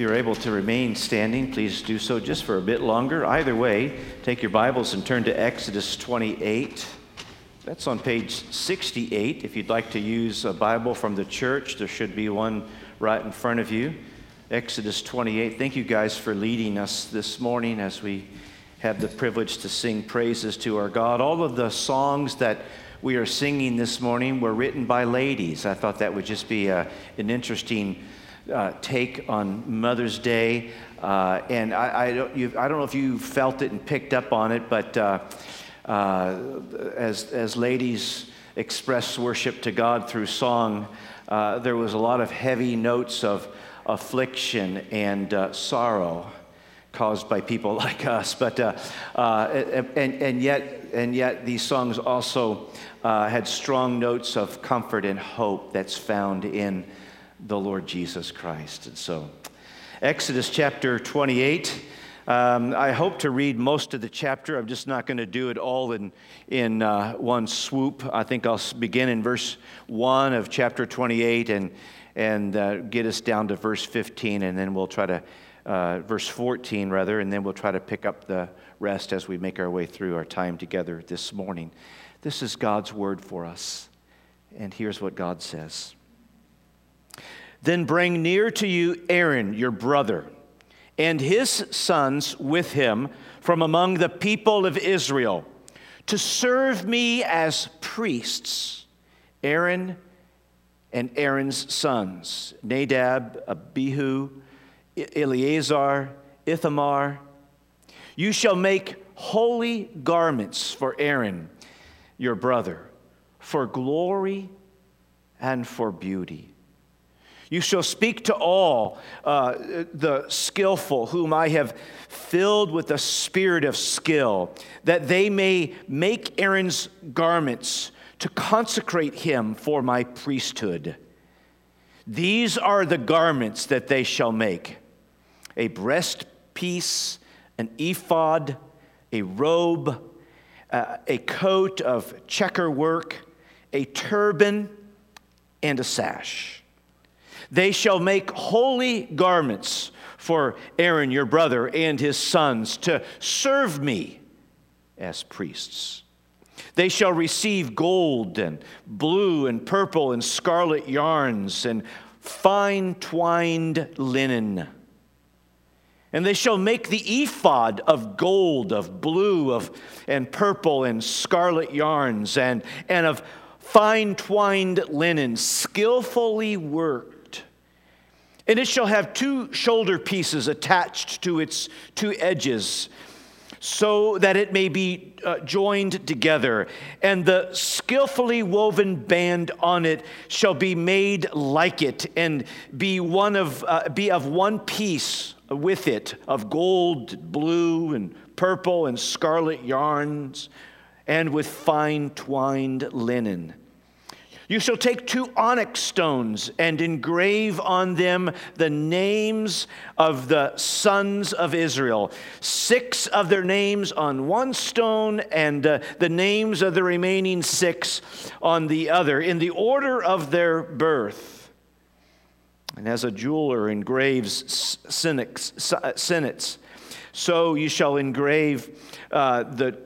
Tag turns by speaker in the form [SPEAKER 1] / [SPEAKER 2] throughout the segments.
[SPEAKER 1] If you're able to remain standing, please do so just for a bit longer. Either way, take your Bibles and turn to Exodus 28. That's on page 68. If you'd like to use a Bible from the church, there should be one right in front of you. Exodus 28. Thank you guys for leading us this morning as we have the privilege to sing praises to our God. All of the songs that we are singing this morning were written by ladies. I thought that would just be a, an interesting uh, take on Mother's Day. Uh, and I, I, don't, I, don't, know if you felt it and picked up on it, but uh, uh as, as ladies express worship to God through song, uh, there was a lot of heavy notes of affliction and uh, sorrow caused by people like us. But, and, and, yet, and yet, these songs also had strong notes of comfort and hope that's found in the Lord Jesus Christ. And so, Exodus chapter 28. Um, I hope to read most of the chapter. I'm just not going to do it all in, in uh, one swoop. I think I'll begin in verse 1 of chapter 28 and, and uh, get us down to verse 15, and then we'll try to, uh, verse 14 rather, and then we'll try to pick up the rest as we make our way through our time together this morning. This is God's word for us, and here's what God says. Then bring near to you Aaron, your brother, and his sons with him from among the people of Israel to serve me as priests. Aaron and Aaron's sons, Nadab, Abihu, Eleazar, Ithamar. You shall make holy garments for Aaron, your brother, for glory and for beauty. You shall speak to all uh, the skillful, whom I have filled with the spirit of skill, that they may make Aaron's garments to consecrate him for my priesthood. These are the garments that they shall make a breastpiece, an ephod, a robe, uh, a coat of checker work, a turban, and a sash. They shall make holy garments for Aaron, your brother, and his sons to serve me as priests. They shall receive gold and blue and purple and scarlet yarns and fine twined linen. And they shall make the ephod of gold, of blue, of and purple and scarlet yarns, and, and of fine twined linen, skillfully worked and it shall have two shoulder pieces attached to its two edges, so that it may be uh, joined together. And the skillfully woven band on it shall be made like it, and be one of uh, be of one piece with it of gold, blue, and purple, and scarlet yarns, and with fine twined linen. You shall take two onyx stones and engrave on them the names of the sons of Israel, six of their names on one stone, and uh, the names of the remaining six on the other, in the order of their birth. And as a jeweler engraves signets, so you shall engrave uh, the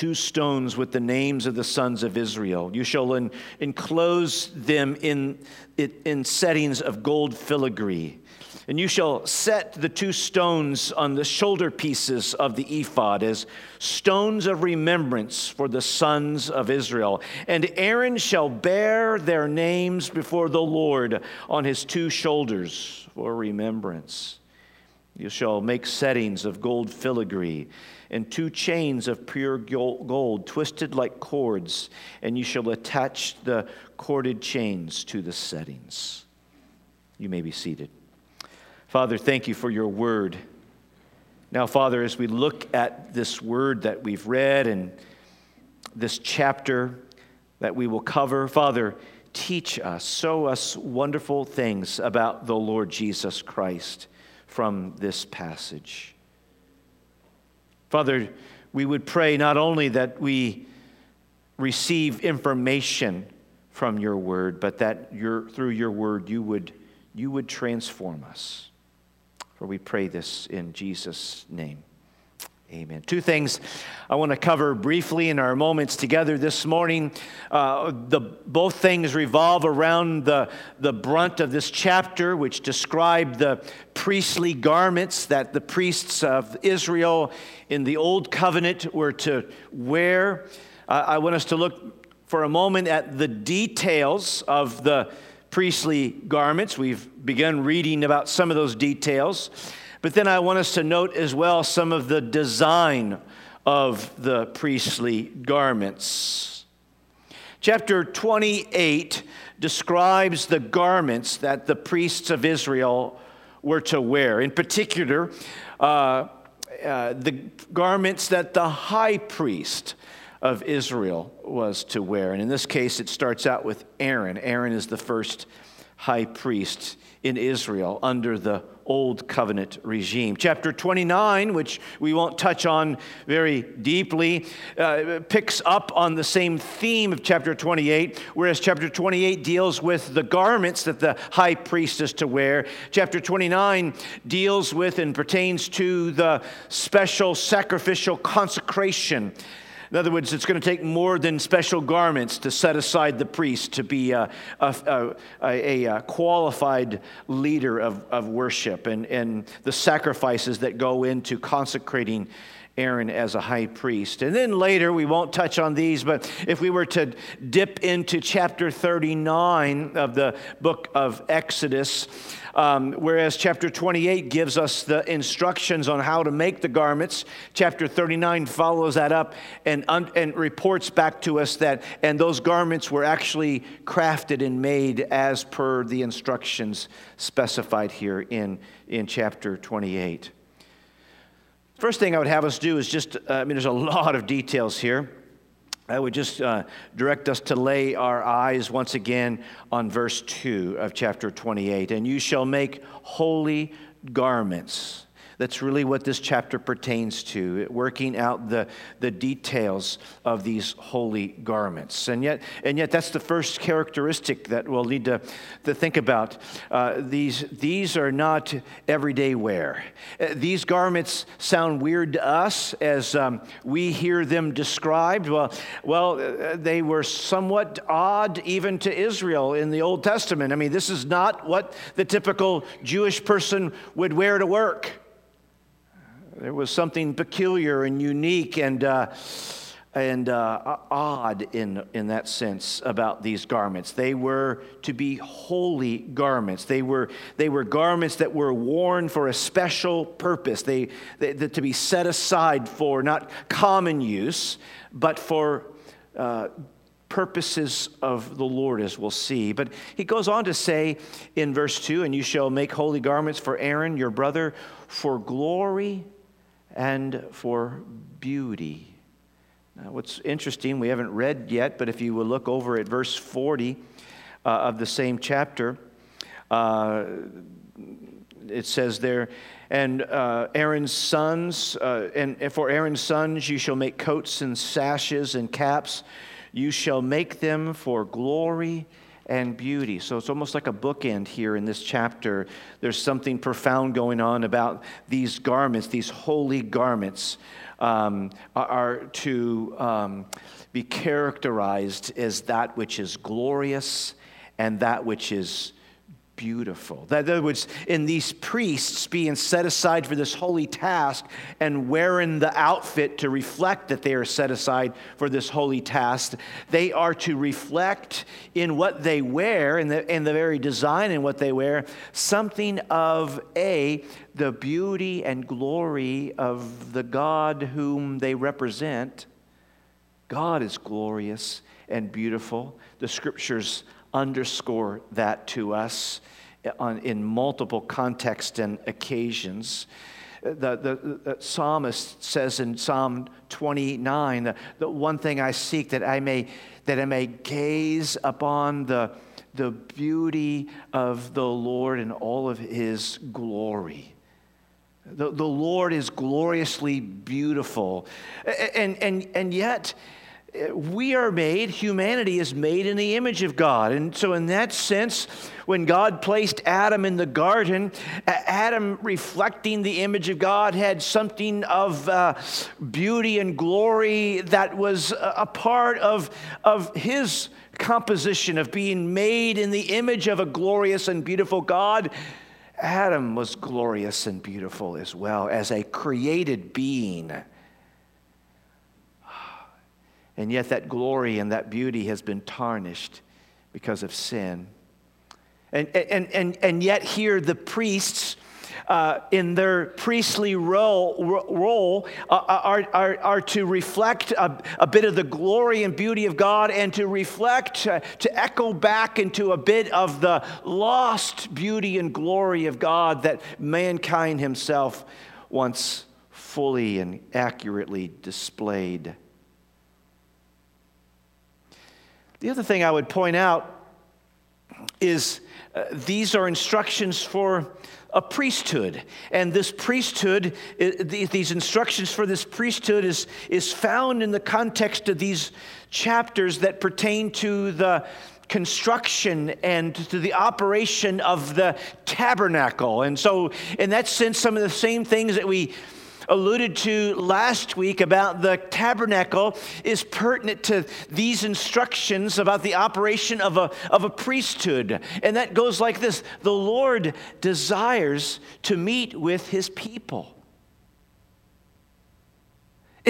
[SPEAKER 1] two stones with the names of the sons of Israel. You shall en- enclose them in, in settings of gold filigree. And you shall set the two stones on the shoulder pieces of the ephod as stones of remembrance for the sons of Israel. And Aaron shall bear their names before the Lord on his two shoulders for remembrance. You shall make settings of gold filigree and two chains of pure gold, twisted like cords, and you shall attach the corded chains to the settings. You may be seated. Father, thank you for your word. Now, Father, as we look at this word that we've read and this chapter that we will cover, Father, teach us, show us wonderful things about the Lord Jesus Christ from this passage. Father, we would pray not only that we receive information from your word, but that your, through your word you would, you would transform us. For we pray this in Jesus' name. Amen. Two things I want to cover briefly in our moments together this morning. Uh, the, both things revolve around the, the brunt of this chapter, which describe the priestly garments that the priests of Israel in the Old Covenant were to wear. Uh, I want us to look for a moment at the details of the priestly garments. We've begun reading about some of those details. But then I want us to note as well some of the design of the priestly garments. Chapter 28 describes the garments that the priests of Israel were to wear. In particular, uh, uh, the garments that the high priest of Israel was to wear. And in this case, it starts out with Aaron. Aaron is the first high priest in Israel under the Old Covenant regime. Chapter 29, which we won't touch on very deeply, uh, picks up on the same theme of chapter 28, whereas chapter 28 deals with the garments that the high priest is to wear. Chapter 29 deals with and pertains to the special sacrificial consecration in other words, it's going to take more than special garments to set aside the priest to be uh, a, a, a, a qualified leader of, of worship and, and the sacrifices that go into consecrating Aaron as a high priest. And then later, we won't touch on these, but if we were to dip into chapter 39 of the book of Exodus, um, whereas chapter 28 gives us the instructions on how to make the garments, chapter 39 follows that up and, un- and reports back to us that, and those garments were actually crafted and made as per the instructions specified here in, in chapter 28. First thing I would have us do is just, uh, I mean, there's a lot of details here. I would just uh, direct us to lay our eyes once again on verse 2 of chapter 28. And you shall make holy garments that's really what this chapter pertains to, working out the, the details of these holy garments. And yet, and yet that's the first characteristic that we'll need to, to think about. Uh, these, these are not everyday wear. Uh, these garments sound weird to us as um, we hear them described. Well, well, uh, they were somewhat odd even to Israel in the Old Testament. I mean, this is not what the typical Jewish person would wear to work. There was something peculiar and unique and, uh, and uh, odd in, in that sense about these garments. They were to be holy garments. They were, they were garments that were worn for a special purpose, they, they, they to be set aside for not common use, but for uh, purposes of the Lord, as we'll see. But he goes on to say in verse 2 And you shall make holy garments for Aaron, your brother, for glory and for beauty. Now, what's interesting, we haven't read yet, but if you will look over at verse 40 uh, of the same chapter, uh, it says there, and uh, Aaron's sons, uh, and for Aaron's sons you shall make coats and sashes and caps. You shall make them for glory and beauty. So it's almost like a bookend here in this chapter. There's something profound going on about these garments, these holy garments um, are to um, be characterized as that which is glorious and that which is beautiful. That, in other words, in these priests being set aside for this holy task and wearing the outfit to reflect that they are set aside for this holy task, they are to reflect in what they wear, in the, in the very design in what they wear, something of A, the beauty and glory of the God whom they represent. God is glorious and beautiful. The scriptures underscore that to us in multiple contexts and occasions. The, the, the, psalmist says in Psalm 29, the, the one thing I seek that I may, that I may gaze upon the, the beauty of the Lord and all of his glory. The, the Lord is gloriously beautiful. And, and, and yet, we are made, humanity is made in the image of God. And so, in that sense, when God placed Adam in the garden, Adam, reflecting the image of God, had something of uh, beauty and glory that was a part of, of his composition of being made in the image of a glorious and beautiful God. Adam was glorious and beautiful as well as a created being. And yet, that glory and that beauty has been tarnished because of sin. And, and, and, and yet, here the priests, uh, in their priestly role, role uh, are, are, are to reflect a, a, bit of the glory and beauty of God and to reflect, uh, to echo back into a bit of the lost beauty and glory of God that mankind himself once fully and accurately displayed. The other thing I would point out is uh, these are instructions for a priesthood. And this priesthood, these instructions for this priesthood is, is found in the context of these chapters that pertain to the construction and to the operation of the tabernacle. And so, in that sense, some of the same things that we alluded to last week about the tabernacle is pertinent to these instructions about the operation of a, of a priesthood. And that goes like this The Lord desires to meet with his people.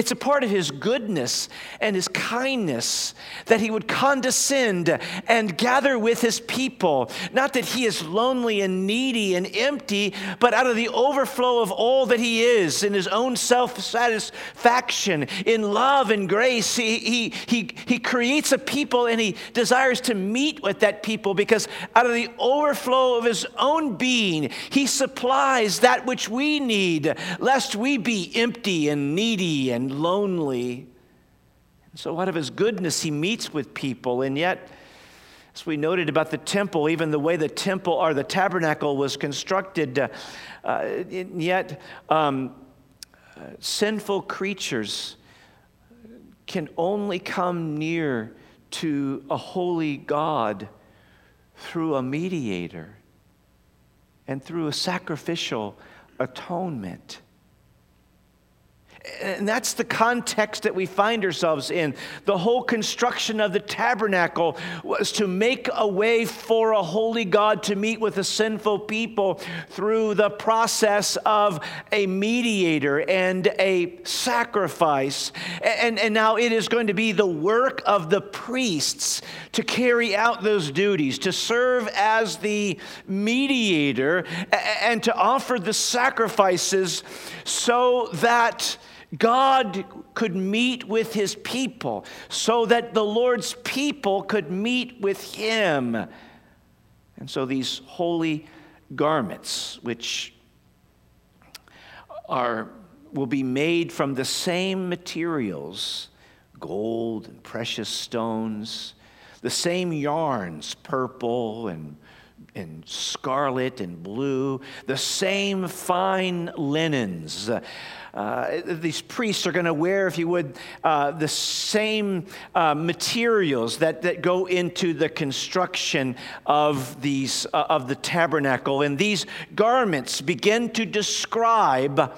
[SPEAKER 1] It's a part of his goodness and his kindness that he would condescend and gather with his people. Not that he is lonely and needy and empty, but out of the overflow of all that he is in his own self satisfaction, in love and grace, he, he, he, he creates a people and he desires to meet with that people because out of the overflow of his own being, he supplies that which we need, lest we be empty and needy and and lonely. So, out of his goodness, he meets with people, and yet, as we noted about the temple, even the way the temple or the tabernacle was constructed, uh, uh, yet um, uh, sinful creatures can only come near to a holy God through a mediator and through a sacrificial atonement. And that's the context that we find ourselves in. The whole construction of the tabernacle was to make a way for a holy God to meet with a sinful people through the process of a mediator and a sacrifice. And, and now it is going to be the work of the priests to carry out those duties, to serve as the mediator and to offer the sacrifices so that God could meet with his people so that the Lord's people could meet with him. And so these holy garments, which are, will be made from the same materials gold and precious stones, the same yarns, purple and and scarlet and blue, the same fine linens. Uh, these priests are going to wear, if you would, uh, the same uh, materials that, that go into the construction of, these, uh, of the tabernacle. And these garments begin to describe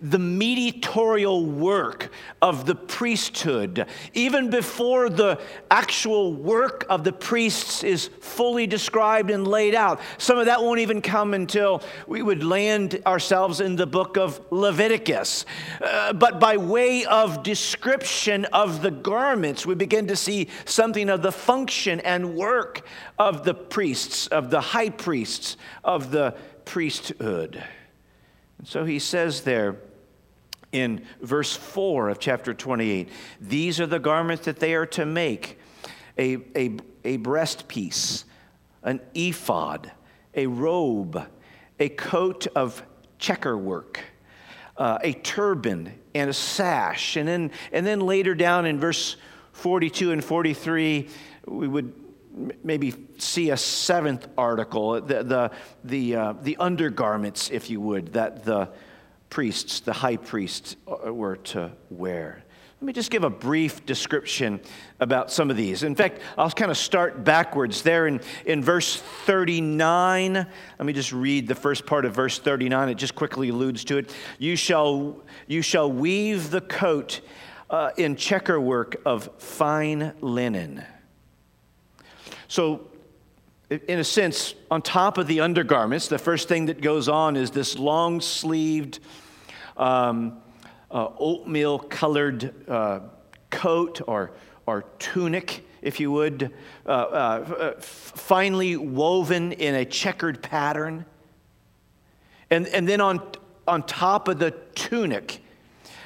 [SPEAKER 1] the mediatorial work of the priesthood, even before the actual work of the priests is fully described and laid out. Some of that won't even come until we would land ourselves in the book of Leviticus. Uh, but by way of description of the garments, we begin to see something of the function and work of the priests, of the high priests, of the priesthood. And so he says there, in verse 4 of chapter 28. These are the garments that they are to make a, a, a breastpiece, an ephod, a robe, a coat of checker work, uh, a turban, and a sash. And then, and then later down in verse 42 and 43, we would maybe see a seventh article, the, the, the, uh, the undergarments, if you would, that the priests, the high priests, uh, were to wear. Let me just give a brief description about some of these. In fact, I'll kind of start backwards there in, in verse 39. Let me just read the first part of verse 39. It just quickly alludes to it. You shall, you shall weave the coat uh, in checkerwork of fine linen. So, in a sense, on top of the undergarments, the first thing that goes on is this long sleeved, um, uh, oatmeal colored uh, coat or, or tunic, if you would, uh, uh finely woven in a checkered pattern. And, and then on, on top of the tunic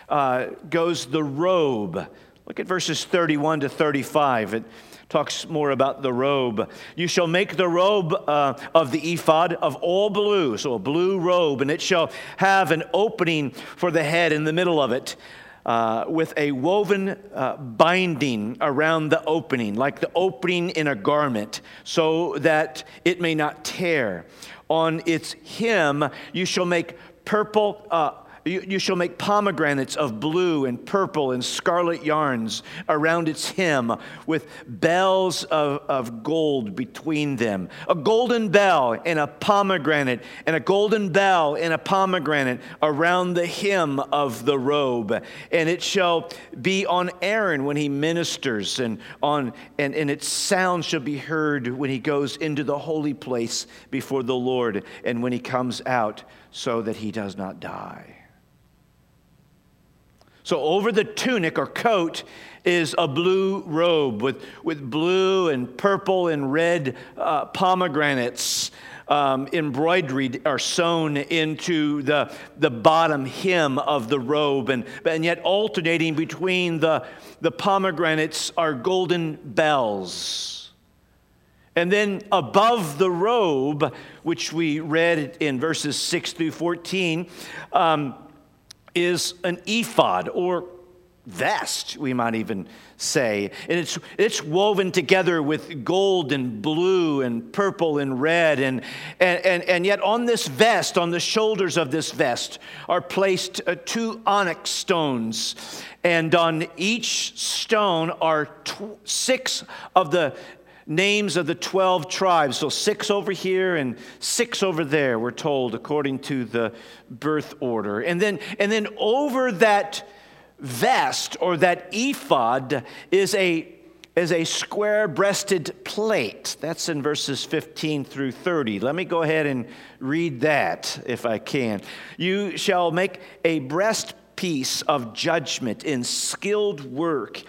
[SPEAKER 1] uh, goes the robe. Look at verses 31 to 35. It, talks more about the robe. You shall make the robe uh, of the ephod of all blue, so a blue robe, and it shall have an opening for the head in the middle of it. Uh, with a woven uh, binding around the opening, like the opening in a garment, so that it may not tear. On its hem you shall make purple, uh, you, you, shall make pomegranates of blue and purple and scarlet yarns around its hem with bells of, of gold between them. A golden bell and a pomegranate, and a golden bell and a pomegranate around the hem of the robe. And it shall be on Aaron when he ministers, and, on, and, and its sound shall be heard when he goes into the holy place before the Lord, and when he comes out, so that he does not die. So, over the tunic or coat is a blue robe with, with blue and purple and red uh, pomegranates. Um, embroidered or sewn into the, the bottom hem of the robe, and, and yet alternating between the, the pomegranates are golden bells. And then above the robe, which we read in verses 6 through 14, um, is an ephod or vest, we might even say. And it's, it's woven together with gold and blue and purple and red. And, and, and, and yet, on this vest, on the shoulders of this vest, are placed uh, two onyx stones. And on each stone are tw- six of the names of the 12 tribes. So six over here and six over there, we're told, according to the birth order. And then, and then over that vest or that ephod is a is a square breasted plate. That's in verses 15 through 30. Let me go ahead and read that if I can. You shall make a breast piece of judgment in skilled work.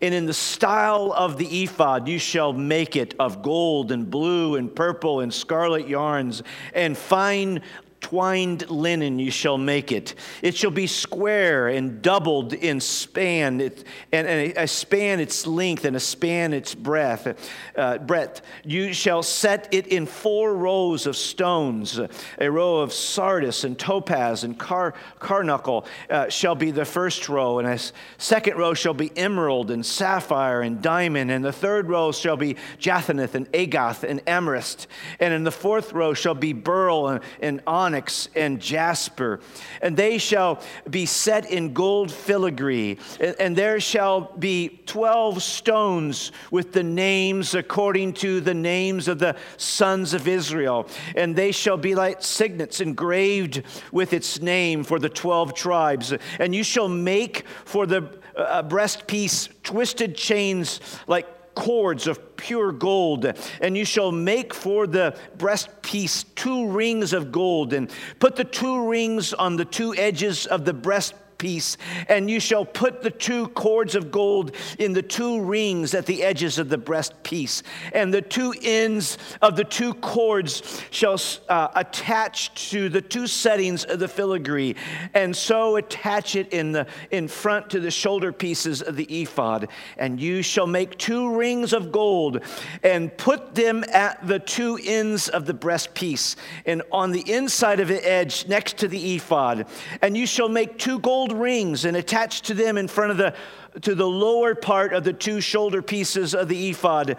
[SPEAKER 1] And in the style of the ephod, you shall make it of gold and blue and purple and scarlet yarns and fine twined linen you shall make it. It shall be square and doubled in span, it, and, and a, span its length and a span its breadth. Uh, breadth. You shall set it in four rows of stones. A row of sardis and topaz and car, carbuncle uh, shall be the first row, and a second row shall be emerald and sapphire and diamond, and the third row shall be jacinth and agate and amethyst, and in the fourth row shall be beryl and, and onyx onyx and jasper. And they shall be set in gold filigree. And there shall be 12 stones with the names according to the names of the sons of Israel. And they shall be like signets engraved with its name for the 12 tribes. And you shall make for the uh, breastpiece twisted chains like cords of pure gold, and you shall make for the breastpiece two rings of gold, and put the two rings on the two edges of the breast piece, and you shall put the two cords of gold in the two rings at the edges of the breast piece, and the two ends of the two cords shall uh, attach to the two settings of the filigree, and so attach it in the in front to the shoulder pieces of the ephod. And you shall make two rings of gold, and put them at the two ends of the breast piece, and on the inside of the edge next to the ephod. And you shall make two gold gold rings and attached to them in front of the to the lower part of the two shoulder pieces of the ephod,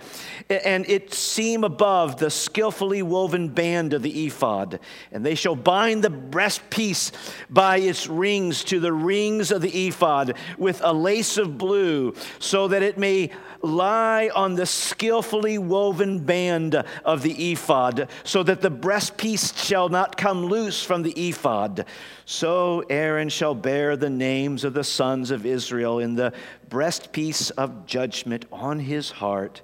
[SPEAKER 1] and it seam above the skillfully woven band of the ephod. And they shall bind the breastpiece by its rings to the rings of the ephod with a lace of blue, so that it may lie on the skillfully woven band of the ephod, so that the breastpiece shall not come loose from the ephod. So Aaron shall bear the names of the sons of Israel in the breastpiece of judgment on his heart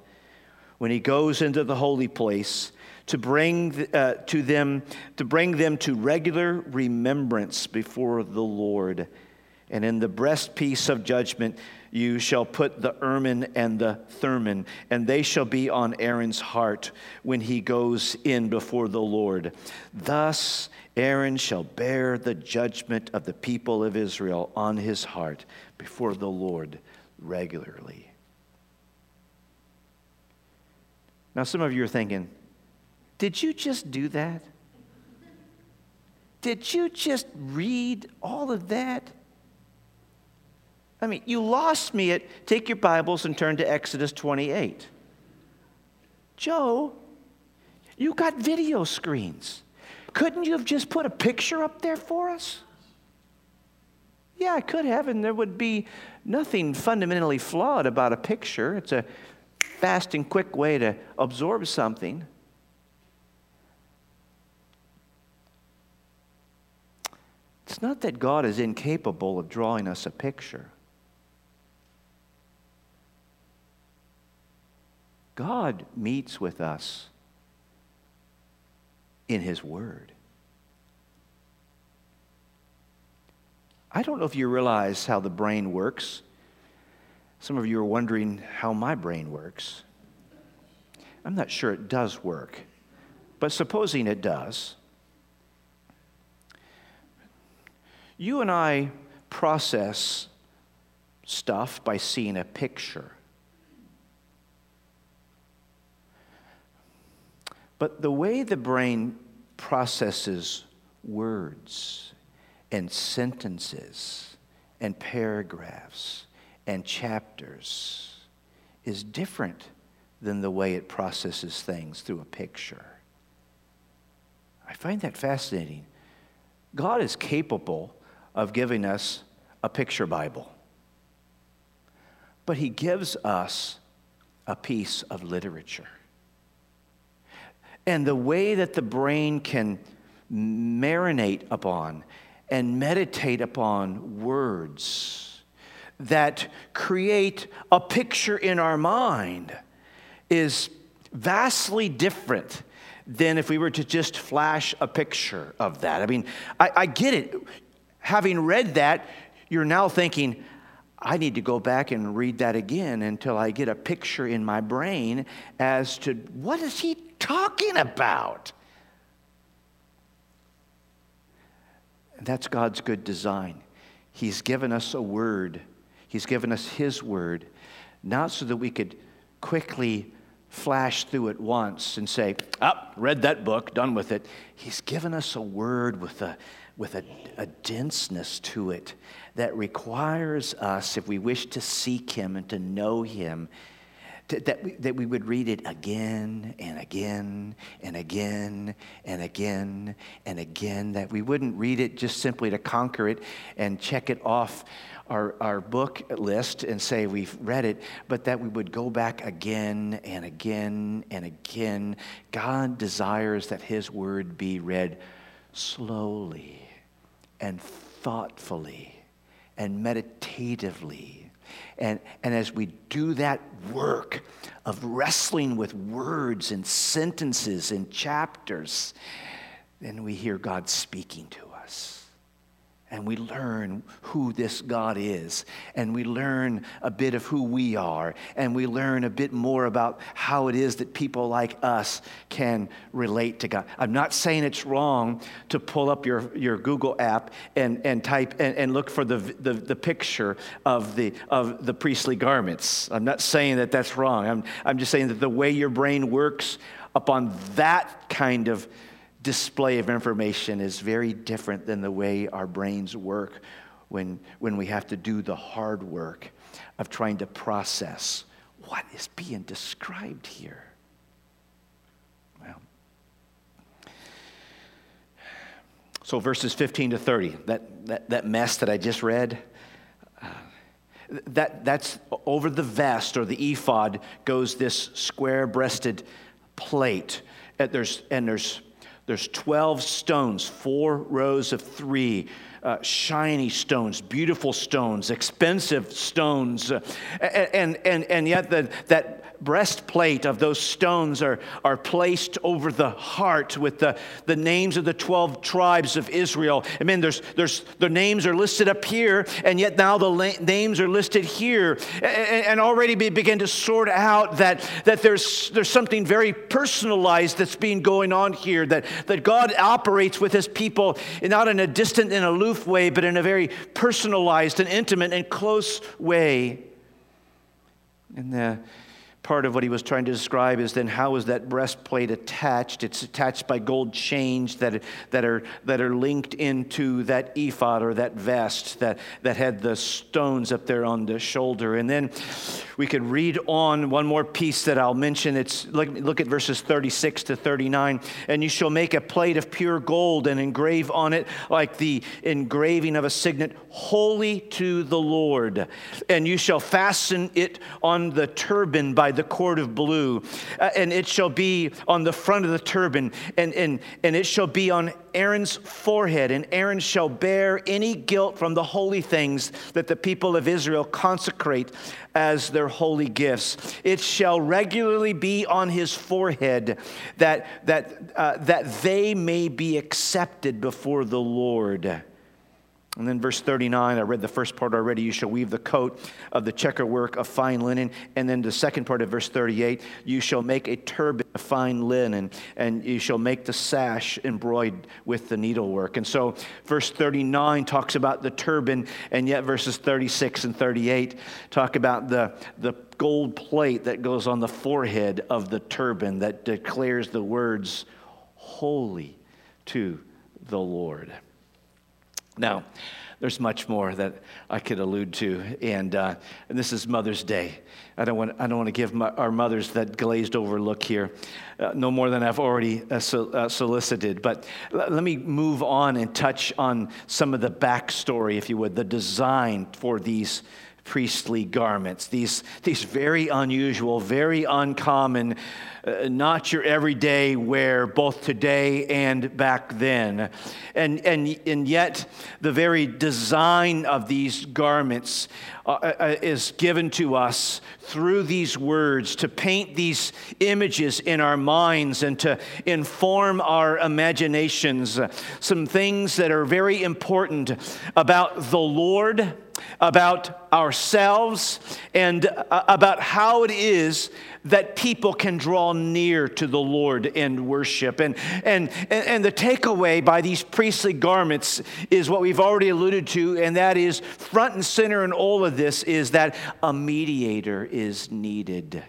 [SPEAKER 1] when he goes into the holy place to bring uh, to them to bring them to regular remembrance before the Lord. And in the breastpiece of judgment you shall put the Urim and the Thummim, and they shall be on Aaron's heart when he goes in before the Lord. Thus Aaron shall bear the judgment of the people of Israel on his heart before the Lord regularly. Now, some of you are thinking, did you just do that? Did you just read all of that? I mean, you lost me at take your Bibles and turn to Exodus 28. Joe, you got video screens. Couldn't you have just put a picture up there for us? Yeah, I could have, and there would be nothing fundamentally flawed about a picture. It's a fast and quick way to absorb something. It's not that God is incapable of drawing us a picture. God meets with us in His Word. I don't know if you realize how the brain works. Some of you are wondering how my brain works. I'm not sure it does work, but supposing it does, you and I process stuff by seeing a picture. But the way the brain processes words and sentences and paragraphs and chapters is different than the way it processes things through a picture. I find that fascinating. God is capable of giving us a picture Bible, but He gives us a piece of literature and the way that the brain can marinate upon and meditate upon words that create a picture in our mind is vastly different than if we were to just flash a picture of that. I mean, I, I get it. Having read that, you're now thinking, I need to go back and read that again until I get a picture in my brain as to what is he talking about? And that's God's good design. He's given us a word, He's given us His word, not so that we could quickly flash through it once and say, up, oh, read that book, done with it. He's given us a word with a with a, a denseness to it that requires us, if we wish to seek Him and to know Him, that, we, that we would read it again and again and again and again and again, that we wouldn't read it just simply to conquer it and check it off our, our book list and say we've read it, but that we would go back again and again and again. God desires that His word be read slowly and thoughtfully and meditatively and, and as we do that work of wrestling with words and sentences and chapters, then we hear God speaking to and we learn who this God is, and we learn a bit of who we are, and we learn a bit more about how it is that people like us can relate to God. I'm not saying it's wrong to pull up your, your Google app and, and type and, and look for the, the, the picture of the, of the priestly garments. I'm not saying that that's wrong. I'm, I'm just saying that the way your brain works upon that kind of display of information is very different than the way our brains work when, when we have to do the hard work of trying to process what is being described here. Well, so verses 15 to 30, that, that, that mess that I just read, uh, that, that's over the vest or the ephod goes this square breasted plate. And there's, and there's, there's 12 stones, four rows of three uh, shiny stones, beautiful stones, expensive stones. Uh, and, and, and yet, the, that breastplate of those stones are, are placed over the heart with the, the names of the 12 tribes of Israel. I mean, there's, there's, the names are listed up here, and yet now the la- names are listed here. And, and already we begin to sort out that, that there's, there's something very personalized that's being going on here, that, that God operates with his people not in a distant and aloof way, but in a very personalized and intimate and close way. And the part of what he was trying to describe is then how is that breastplate attached? It's attached by gold chains that, that, are, that are linked into that ephod or that vest that, that had the stones up there on the shoulder. And then we could read on one more piece that I'll mention. It's look, look at verses 36 to 39. And you shall make a plate of pure gold and engrave on it like the engraving of a signet, holy to the Lord. And you shall fasten it on the turban by the cord of blue, uh, and it shall be on the front of the turban, and, and, and it shall be on Aaron's forehead, and Aaron shall bear any guilt from the holy things that the people of Israel consecrate as their holy gifts. It shall regularly be on his forehead that, that, uh, that they may be accepted before the Lord. And then verse 39, I read the first part already. You shall weave the coat of the checker work of fine linen. And then the second part of verse 38, you shall make a turban of fine linen, and you shall make the sash embroidered with the needlework. And so verse 39 talks about the turban, and yet verses 36 and 38 talk about the, the gold plate that goes on the forehead of the turban that declares the words, holy to the Lord. Now, there's much more that I could allude to, and, uh, and this is Mother's Day. I don't want, I don't want to give my, our mothers that glazed over look here, uh, no more than I've already uh, so, uh, solicited. But l- let me move on and touch on some of the backstory, if you would, the design for these priestly garments, these, these very unusual, very uncommon, uh, not your everyday wear, both today and back then. And, and, and yet, the very design of these garments uh, uh, is given to us through these words to paint these images in our minds and to inform our imaginations. Some things that are very important about the Lord about ourselves and uh, about how it is that people can draw near to the Lord and worship. And, and, and the takeaway by these priestly garments is what we've already alluded to, and that is front and center in all of this is that a mediator is needed.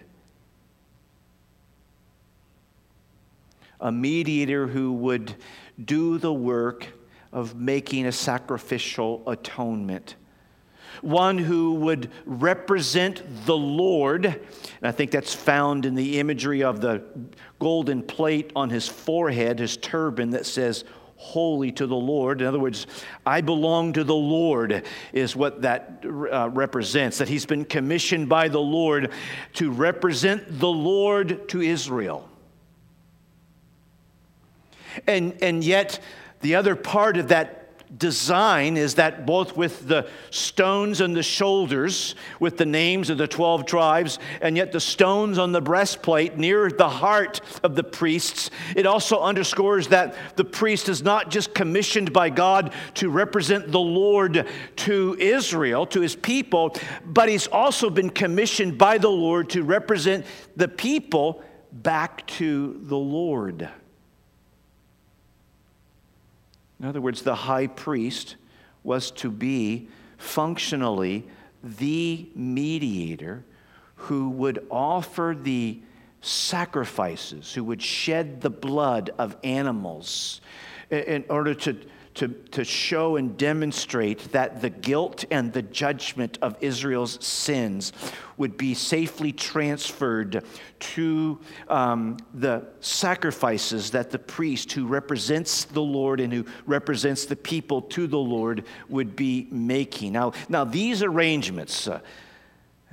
[SPEAKER 1] A mediator who would do the work of making a sacrificial atonement one who would represent the Lord. And I think that's found in the imagery of the golden plate on his forehead, his turban that says, Holy to the Lord. In other words, I belong to the Lord, is what that uh, represents. That he's been commissioned by the Lord to represent the Lord to Israel. And, and yet, the other part of that design is that both with the stones and the shoulders, with the names of the 12 tribes, and yet the stones on the breastplate near the heart of the priests, it also underscores that the priest is not just commissioned by God to represent the Lord to Israel, to his people, but he's also been commissioned by the Lord to represent the people back to the Lord. In other words, the high priest was to be functionally the mediator who would offer the sacrifices, who would shed the blood of animals in order to, to, to show and demonstrate that the guilt and the judgment of Israel's sins would be safely transferred to um, the sacrifices that the priest who represents the Lord and who represents the people to the Lord would be making. Now, now these arrangements, uh,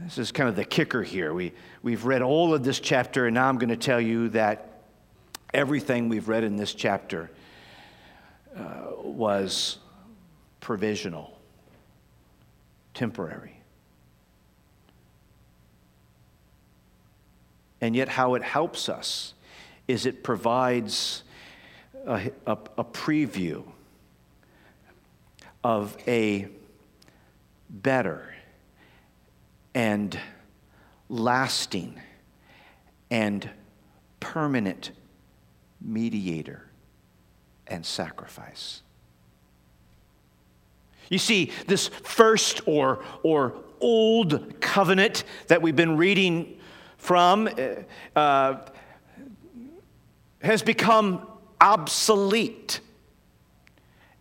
[SPEAKER 1] this is kind of the kicker here. We, we've read all of this chapter, and now I'm going to tell you that everything we've read in this chapter uh, was provisional, temporary. And yet, how it helps us is it provides a, a, a preview of a better and lasting and permanent mediator and sacrifice. You see, this first or, or old covenant that we've been reading from uh, uh, has become obsolete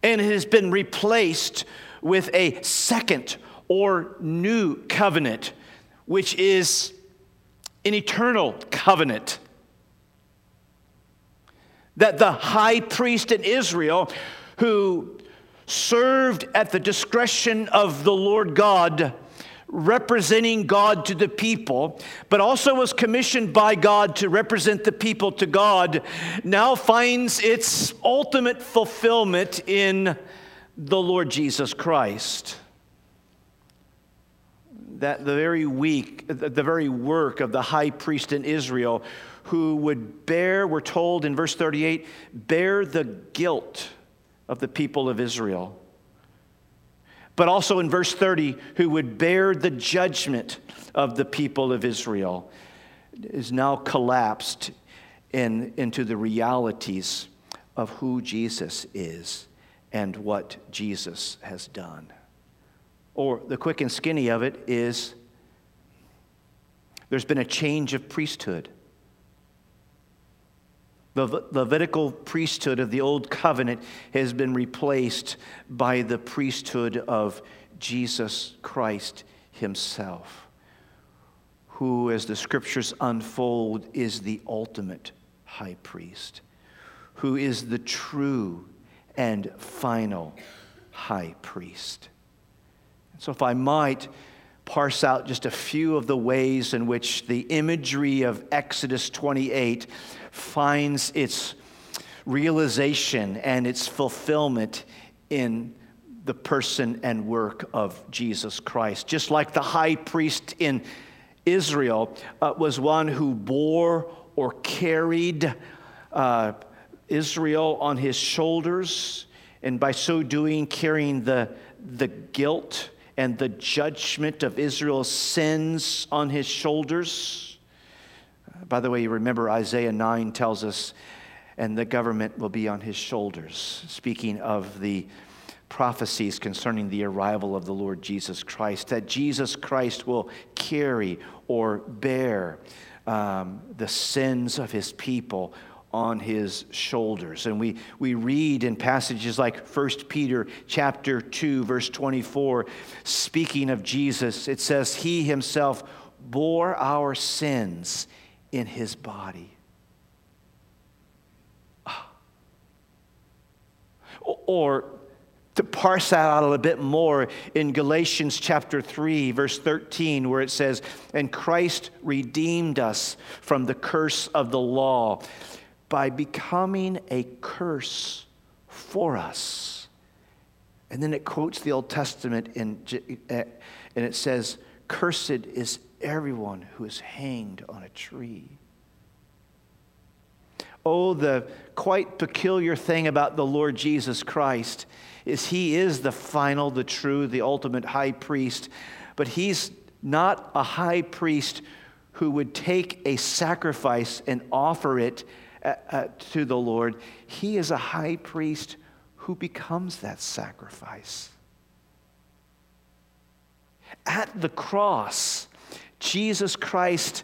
[SPEAKER 1] and it has been replaced with a second or new covenant, which is an eternal covenant that the high priest in Israel, who served at the discretion of the Lord God, representing God to the people, but also was commissioned by God to represent the people to God, now finds its ultimate fulfillment in the Lord Jesus Christ. That the very week, the very work of the high priest in Israel who would bear, we're told in verse 38, bear the guilt of the people of Israel. But also in verse 30, who would bear the judgment of the people of Israel, is now collapsed in, into the realities of who Jesus is and what Jesus has done. Or the quick and skinny of it is there's been a change of priesthood. The Levitical priesthood of the Old Covenant has been replaced by the priesthood of Jesus Christ Himself, who, as the scriptures unfold, is the ultimate high priest, who is the true and final high priest. So, if I might parse out just a few of the ways in which the imagery of Exodus 28 finds its realization and its fulfillment in the person and work of Jesus Christ. Just like the high priest in Israel uh, was one who bore or carried uh, Israel on his shoulders, and by so doing, carrying the, the guilt and the judgment of Israel's sins on his shoulders. By the way, you remember Isaiah 9 tells us, and the government will be on his shoulders, speaking of the prophecies concerning the arrival of the Lord Jesus Christ, that Jesus Christ will carry or bear um, the sins of his people on his shoulders. And we, we read in passages like 1 Peter chapter 2, verse 24, speaking of Jesus, it says, He himself bore our sins in his body. Ah. Or to parse that out a little bit more in Galatians chapter 3, verse 13, where it says, And Christ redeemed us from the curse of the law by becoming a curse for us. And then it quotes the Old Testament in, eh, and it says, Cursed is everyone who is hanged on a tree. Oh, the quite peculiar thing about the Lord Jesus Christ is he is the final, the true, the ultimate high priest, but he's not a high priest who would take a sacrifice and offer it uh, uh, to the Lord. He is a high priest who becomes that sacrifice. At the cross, Jesus Christ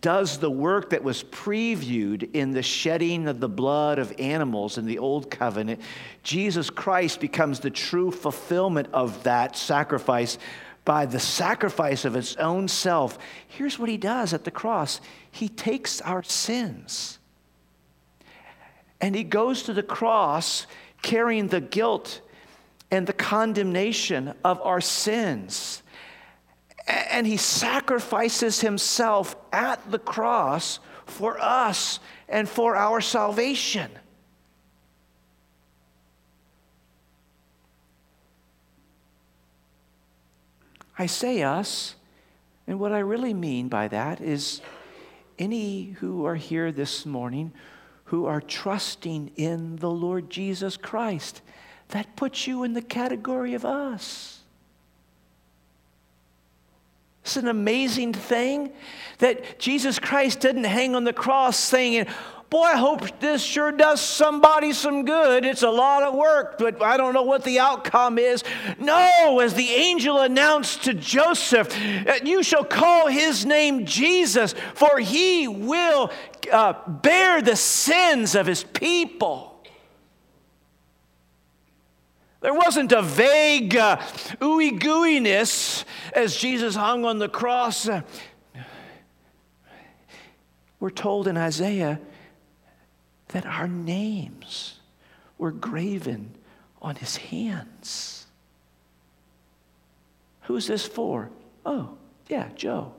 [SPEAKER 1] does the work that was previewed in the shedding of the blood of animals in the old covenant. Jesus Christ becomes the true fulfillment of that sacrifice by the sacrifice of his own self. Here's what he does at the cross he takes our sins and he goes to the cross carrying the guilt and the condemnation of our sins. And he sacrifices himself at the cross for us and for our salvation. I say us, and what I really mean by that is any who are here this morning who are trusting in the Lord Jesus Christ. That puts you in the category of us. It's an amazing thing that Jesus Christ didn't hang on the cross saying, Boy, I hope this sure does somebody some good. It's a lot of work, but I don't know what the outcome is. No, as the angel announced to Joseph, uh, you shall call his name Jesus, for he will uh, bear the sins of his people. There wasn't a vague uh, ooey gooiness as Jesus hung on the cross. We're told in Isaiah that our names were graven on his hands. Who's this for? Oh, yeah, Joe.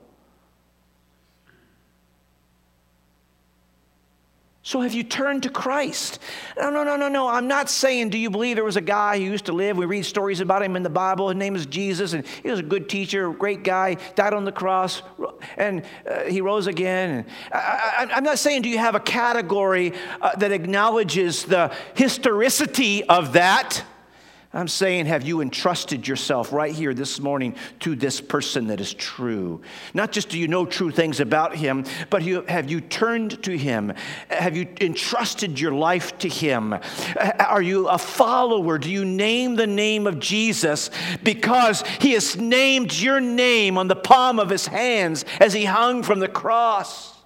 [SPEAKER 1] So have you turned to Christ? No, no, no, no, no. I'm not saying, do you believe there was a guy who used to live? We read stories about him in the Bible. His name is Jesus, and he was a good teacher, great guy, died on the cross, and uh, he rose again. I, am not saying, do you have a category uh, that acknowledges the historicity of that? I'm saying, have you entrusted yourself right here this morning to this person that is true? Not just do you know true things about him, but have you turned to him? Have you entrusted your life to him? Are you a follower? Do you name the name of Jesus because he has named your name on the palm of his hands as he hung from the cross?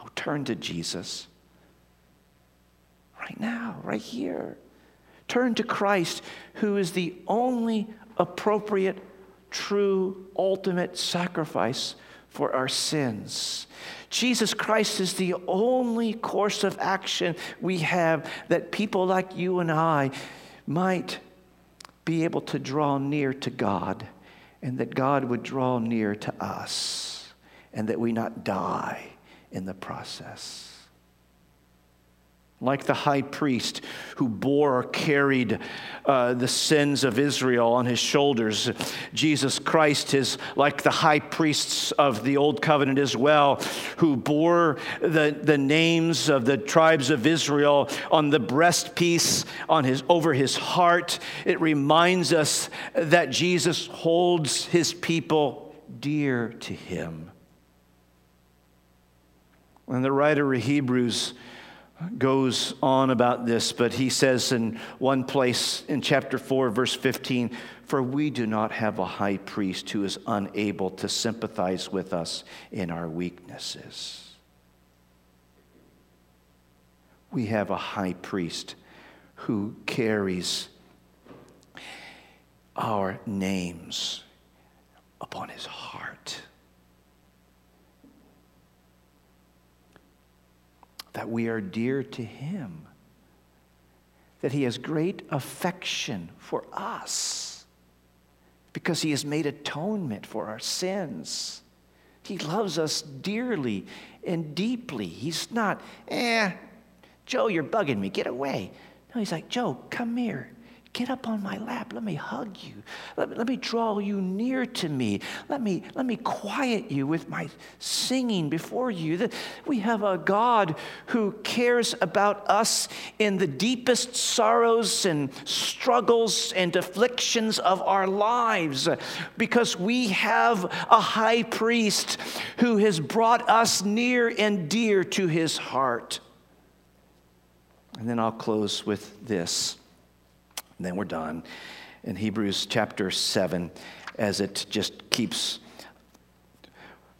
[SPEAKER 1] Oh, turn to Jesus right now, right here. Turn to Christ, who is the only appropriate, true, ultimate sacrifice for our sins. Jesus Christ is the only course of action we have that people like you and I might be able to draw near to God and that God would draw near to us and that we not die in the process like the high priest who bore or carried uh, the sins of Israel on his shoulders. Jesus Christ is like the high priests of the Old Covenant as well, who bore the, the names of the tribes of Israel on the breastpiece on his, over his heart. It reminds us that Jesus holds his people dear to him. And the writer of Hebrews goes on about this, but he says in one place in chapter 4, verse 15, For we do not have a high priest who is unable to sympathize with us in our weaknesses. We have a high priest who carries our names upon his heart. That we are dear to Him, that He has great affection for us because He has made atonement for our sins. He loves us dearly and deeply. He's not, eh, Joe, you're bugging me, get away. No, He's like, Joe, come here. Get up on my lap. Let me hug you. Let, let, me draw you near to me. Let me, let me quiet you with my singing before you. We have a God who cares about us in the deepest sorrows and struggles and afflictions of our lives because we have a high priest who has brought us near and dear to his heart. And then I'll close with this. And then we're done. In Hebrews chapter 7, as it just keeps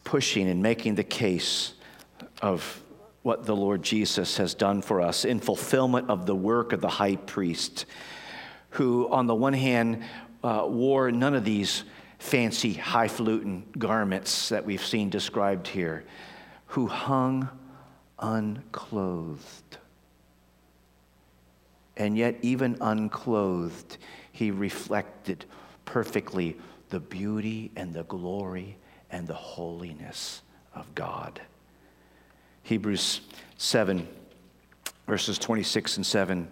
[SPEAKER 1] pushing and making the case of what the Lord Jesus has done for us in fulfillment of the work of the high priest, who, on the one hand, uh, wore none of these fancy, highfalutin garments that we've seen described here, who hung unclothed. And yet, even unclothed, he reflected perfectly the beauty and the glory and the holiness of God. Hebrews 7, verses 26 and 7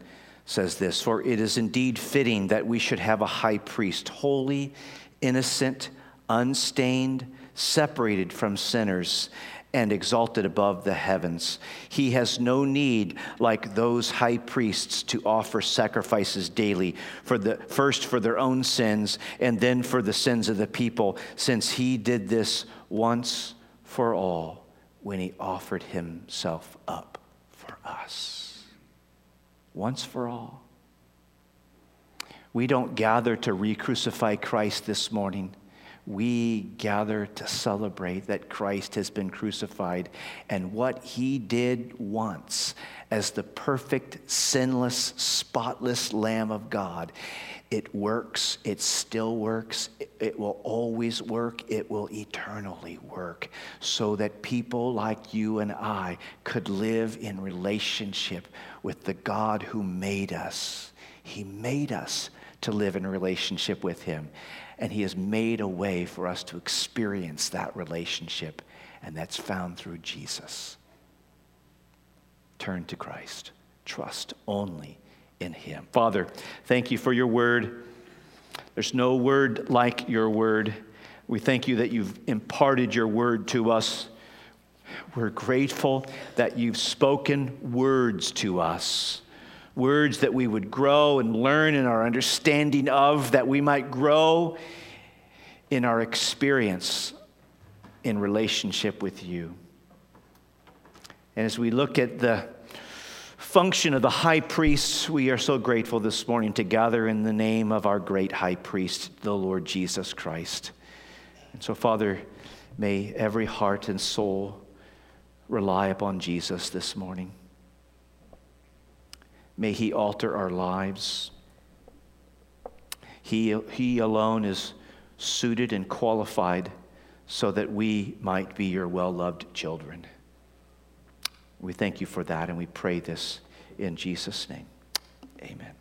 [SPEAKER 1] says this For it is indeed fitting that we should have a high priest, holy, innocent, unstained, separated from sinners and exalted above the heavens. He has no need, like those high priests, to offer sacrifices daily, for the, first for their own sins and then for the sins of the people, since he did this once for all when he offered himself up for us. Once for all. We don't gather to re crucify Christ this morning we gather to celebrate that Christ has been crucified and what he did once as the perfect, sinless, spotless Lamb of God. It works, it still works, it will always work, it will eternally work, so that people like you and I could live in relationship with the God who made us. He made us to live in relationship with Him. And He has made a way for us to experience that relationship, and that's found through Jesus. Turn to Christ, trust only in Him. Father, thank you for your word. There's no word like your word. We thank you that you've imparted your word to us. We're grateful that you've spoken words to us words that we would grow and learn in our understanding of, that we might grow in our experience in relationship with you. And as we look at the function of the high priest, we are so grateful this morning to gather in the name of our great high priest, the Lord Jesus Christ. And so, Father, may every heart and soul rely upon Jesus this morning. May He alter our lives. He, he alone is suited and qualified so that we might be your well loved children. We thank you for that and we pray this in Jesus' name. Amen.